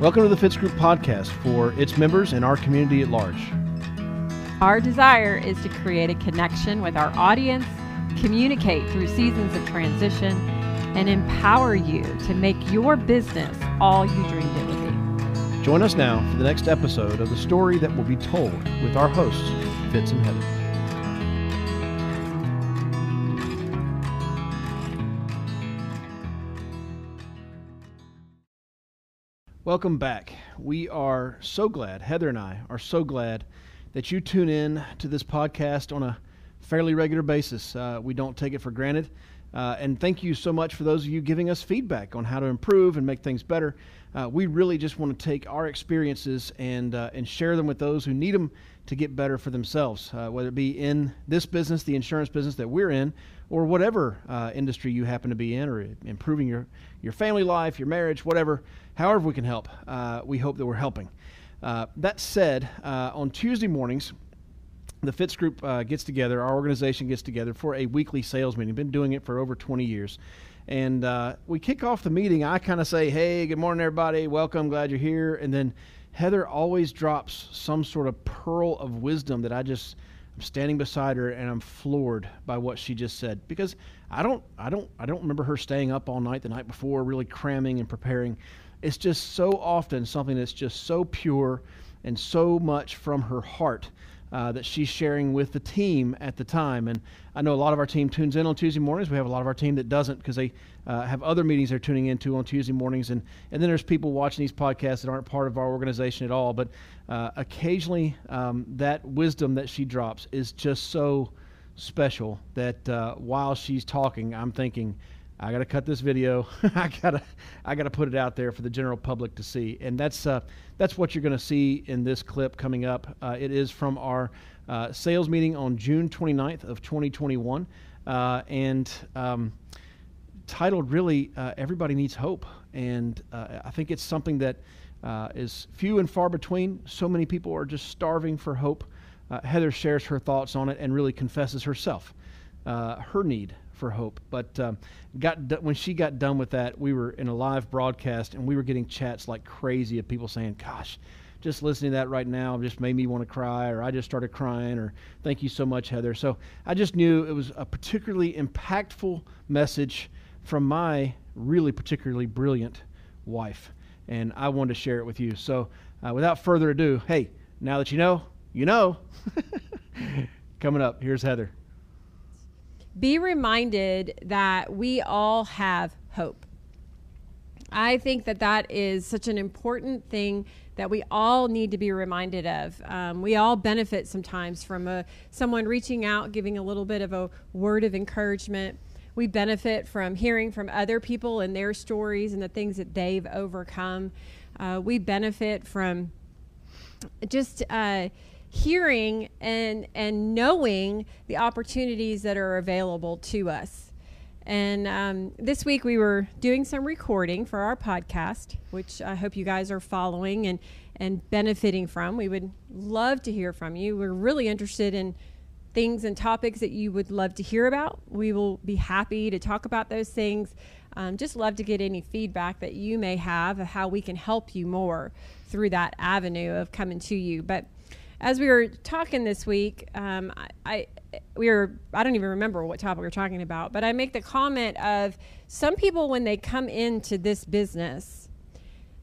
Welcome to the Fitz Group podcast for its members and our community at large. Our desire is to create a connection with our audience, communicate through seasons of transition, and empower you to make your business all you dreamed it would be. Join us now for the next episode of the story that will be told with our hosts, Fitz and Heather. Welcome back. We are so glad, Heather and I are so glad that you tune in to this podcast on a fairly regular basis. Uh, we don't take it for granted. Uh, and thank you so much for those of you giving us feedback on how to improve and make things better. Uh, we really just want to take our experiences and uh, and share them with those who need them to get better for themselves, uh, whether it be in this business, the insurance business that we're in, or whatever uh, industry you happen to be in, or improving your your family life, your marriage, whatever. However, we can help. Uh, we hope that we're helping. that said, on Tuesday mornings the Fitz Group uh, gets together, our organization gets together for a weekly sales meeting. Been doing it for over 20 years. And uh, we kick off the meeting. I kind of say, hey, good morning, everybody. Welcome. Glad you're here. And then Heather always drops some sort of pearl of wisdom that I just, I'm standing beside her and I'm floored by what she just said. Because I don't, I don't, I don't remember her staying up all night the night before, really cramming and preparing. It's just so often something that's just so pure and so much from her heart uh, that she's sharing with the team at the time. And I know a lot of our team tunes in on Tuesday mornings. We have a lot of our team that doesn't because they uh, have other meetings they're tuning into on Tuesday mornings. And, and then there's people watching these podcasts that aren't part of our organization at all. But uh, occasionally, um, that wisdom that she drops is just so special that uh, while she's talking, I'm thinking, I got to cut this video. I got to I got to put it out there for the general public to see. And that's uh, that's what you're to see in this clip coming up. Uh, it is from our uh, sales meeting on June 29th of 2021, uh, and um, titled really uh, "Everybody Needs Hope." And uh, I think it's something that is few and far between. So many people are just starving for hope. Heather shares her thoughts on it and really confesses herself her need for hope. But um, got when she got done with that, we were in a live broadcast and we were getting chats like crazy of people saying, "Gosh." Just listening to that right now just made me want to cry, or I just started crying, or thank you so much, Heather. So I just knew it was a particularly impactful message from my really particularly brilliant wife, and I wanted to share it with you. So uh, without further ado, hey, now that you know, you know. Coming up, here's Heather be reminded that we all have hope. I think that that is such an important thing that we all need to be reminded of. Um, we all benefit sometimes from a, someone reaching out, giving a little bit of a word of encouragement. We benefit from hearing from other people and their stories and the things that they've overcome. Uh, we benefit from just. Uh, hearing and and knowing the opportunities that are available to us. And um, this week we were doing some recording for our podcast, which I hope you guys are following and and benefiting from. We would love to hear from you. We're really interested in things and topics that you would love to hear about. We will be happy to talk about those things. Um, just love to get any feedback that you may have of how we can help you more through that avenue of coming to you. But as we were talking this week, um, I, I we were I don't even remember what topic we were talking about, but I make the comment of some people when they come into this business,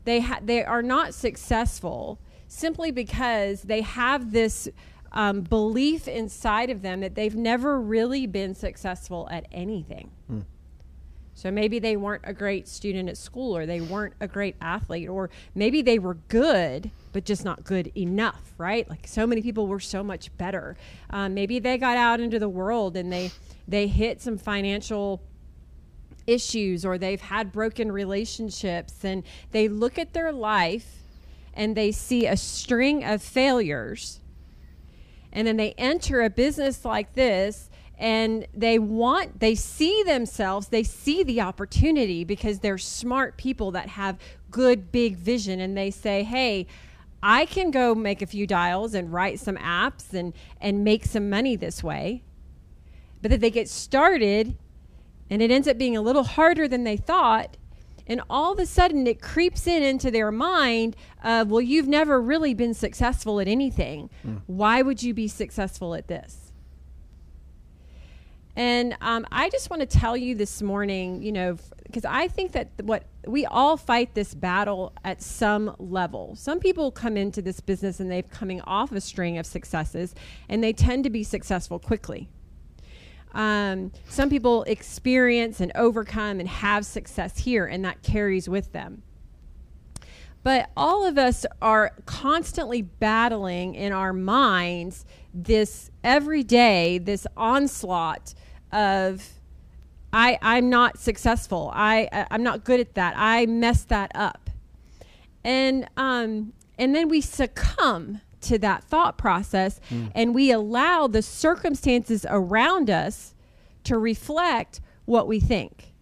they ha- they are not successful simply because they have this um, belief inside of them that they've never really been successful at anything. Hmm. So maybe they weren't a great student at school, or they weren't a great athlete, or maybe they were good, but just not good enough, right? Like so many people were so much better. Um, maybe they got out into the world and they they hit some financial issues, or they've had broken relationships, and they look at their life and they see a string of failures, and then they enter a business like this and they want they see themselves they see the opportunity because they're smart people that have good big vision and they say hey i can go make a few dials and write some apps and and make some money this way but that they get started and it ends up being a little harder than they thought And all of a sudden, it creeps in into their mind of, well, you've never really been successful at anything. Mm. Why would you be successful at this? And um, I just want to tell you this morning, you know, because I think that what we all fight this battle at some level. Some people come into this business and they've coming off a string of successes, and they tend to be successful quickly. Um, some people experience and overcome and have success here, and that carries with them. But all of us are constantly battling in our minds this every day, this onslaught of I I'm not successful. I I'm not good at that. I messed that up. And um and then we succumb to that thought process mm. and we allow the circumstances around us to reflect what we think.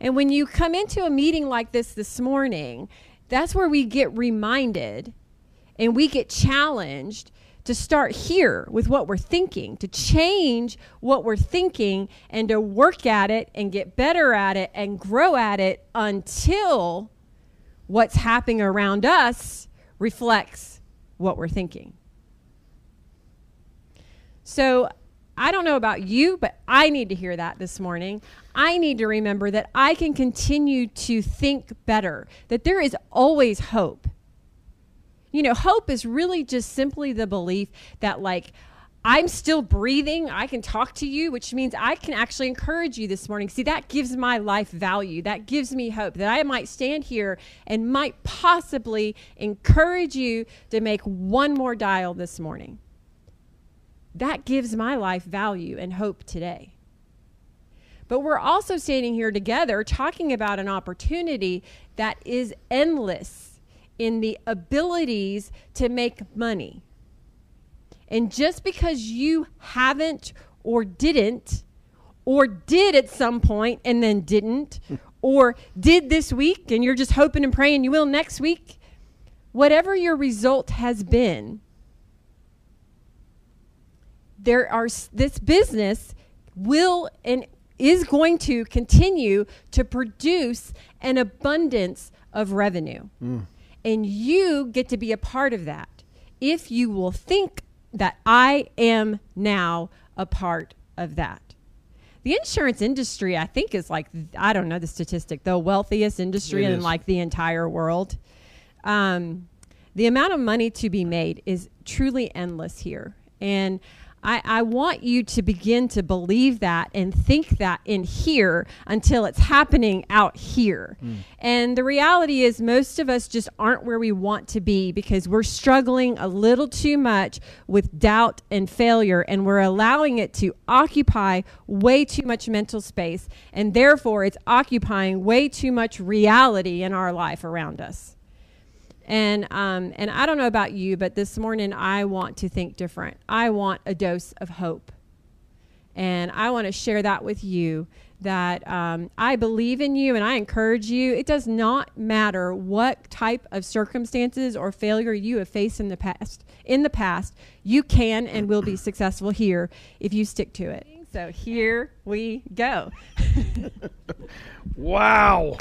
And when you come into a meeting like this this morning, that's where we get reminded and we get challenged to start here with what we're thinking, to change what we're thinking, and to work at it and get better at it and grow at it until what's happening around us reflects what we're thinking. So, I don't know about you, but I need to hear that this morning. I need to remember that I can continue to think better, that there is always hope you know, hope is really just simply the belief that, like, I'm still breathing. I can talk to you, which means I can actually encourage you this morning. See, that gives my life value. That gives me hope that I might stand here and might possibly encourage you to make one more dial this morning. That gives my life value and hope today. But we're also standing here together talking about an opportunity that is endless in the abilities to make money. And just because you haven't or didn't, or did at some point and then didn't, or did this week and you're just hoping and praying you will next week, whatever your result has been, there are this business will and is going to continue to produce an abundance of revenue. Mm. And you get to be a part of that if you will think that I am now a part of that. The insurance industry, I think, is like, I don't know the statistic, the wealthiest industry it in is. like the entire world. Um, the amount of money to be made is truly endless here. And I, I want you to begin to believe that and think that in here until it's happening out here. Mm. And the reality is, most of us just aren't where we want to be because we're struggling a little too much with doubt and failure, and we're allowing it to occupy way too much mental space. And therefore, it's occupying way too much reality in our life around us. And um, and I don't know about you, but this morning I want to think different. I want a dose of hope, and I want to share that with you. That um, I believe in you, and I encourage you. It does not matter what type of circumstances or failure you have faced in the past. In the past, you can and will be successful here if you stick to it. So here we go. wow.